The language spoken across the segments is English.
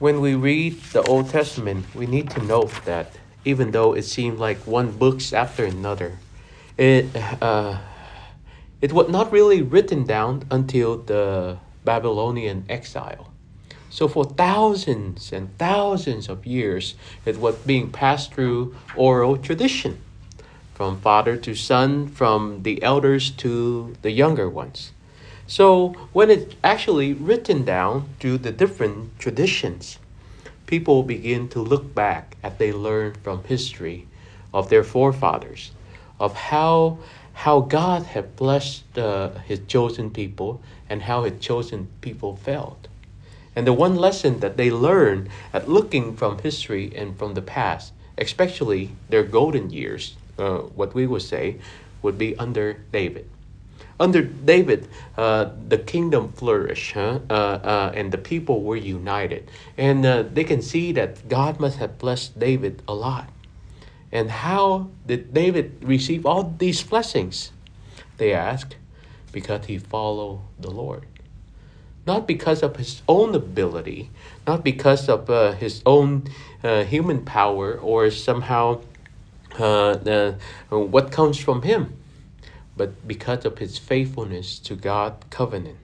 When we read the Old Testament, we need to note that even though it seemed like one books after another, it uh, it was not really written down until the Babylonian exile. So for thousands and thousands of years, it was being passed through oral tradition, from father to son, from the elders to the younger ones. So when it's actually written down through the different traditions, people begin to look back as they learn from history of their forefathers, of how how God had blessed uh, His chosen people and how His chosen people felt. And the one lesson that they learn at looking from history and from the past, especially their golden years, uh, what we would say, would be under David. Under David, uh, the kingdom flourished, huh? uh, uh, and the people were united. And uh, they can see that God must have blessed David a lot. And how did David receive all these blessings? They ask, because he followed the Lord. Not because of his own ability, not because of uh, his own uh, human power or somehow what comes from him but because of his faithfulness to God's covenant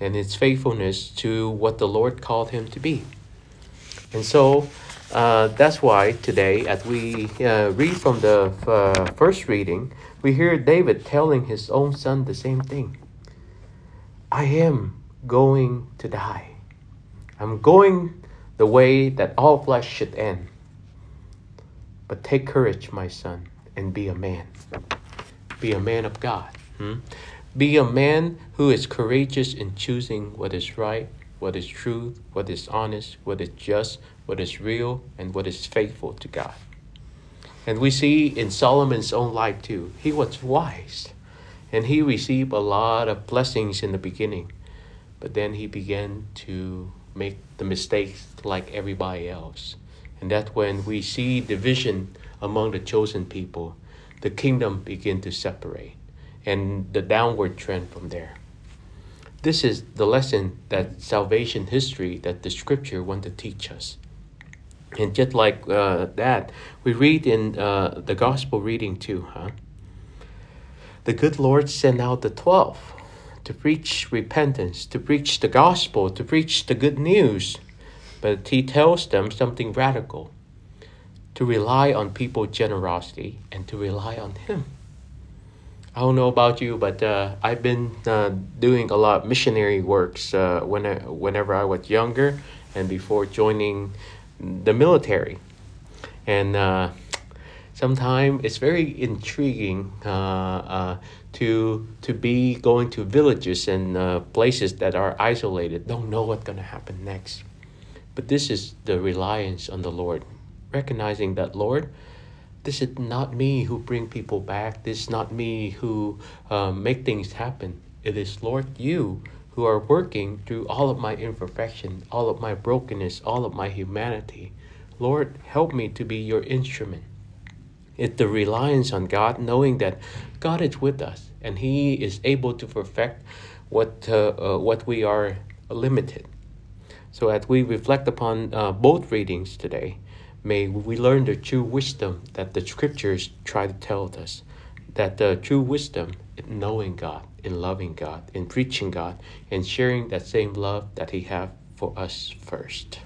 and his faithfulness to what the Lord called him to be. And so uh, that's why today, as we uh, read from the uh, first reading, we hear David telling his own son the same thing I am going to die. I'm going the way that all flesh should end. But take courage, my son, and be a man. Be a man of God. Hmm? Be a man who is courageous in choosing what is right, what is true, what is honest, what is just, what is real, and what is faithful to God. And we see in Solomon's own life too, he was wise and he received a lot of blessings in the beginning. But then he began to make the mistakes like everybody else. And that's when we see division among the chosen people the kingdom begin to separate and the downward trend from there. This is the lesson that salvation history that the scripture want to teach us. And just like uh, that, we read in uh, the gospel reading too, huh? The good Lord sent out the twelve to preach repentance, to preach the gospel, to preach the good news. But he tells them something radical to rely on people's generosity and to rely on Him. I don't know about you, but uh, I've been uh, doing a lot of missionary works uh, when I, whenever I was younger and before joining the military. And uh, sometimes it's very intriguing uh, uh, to to be going to villages and uh, places that are isolated, don't know what's going to happen next. But this is the reliance on the Lord recognizing that, Lord, this is not me who bring people back. This is not me who um, make things happen. It is, Lord, you who are working through all of my imperfection, all of my brokenness, all of my humanity. Lord, help me to be your instrument. It's the reliance on God, knowing that God is with us and He is able to perfect what uh, uh, what we are limited. So as we reflect upon uh, both readings today, May we learn the true wisdom that the scriptures try to tell us. That the true wisdom in knowing God, in loving God, in preaching God, and sharing that same love that He has for us first.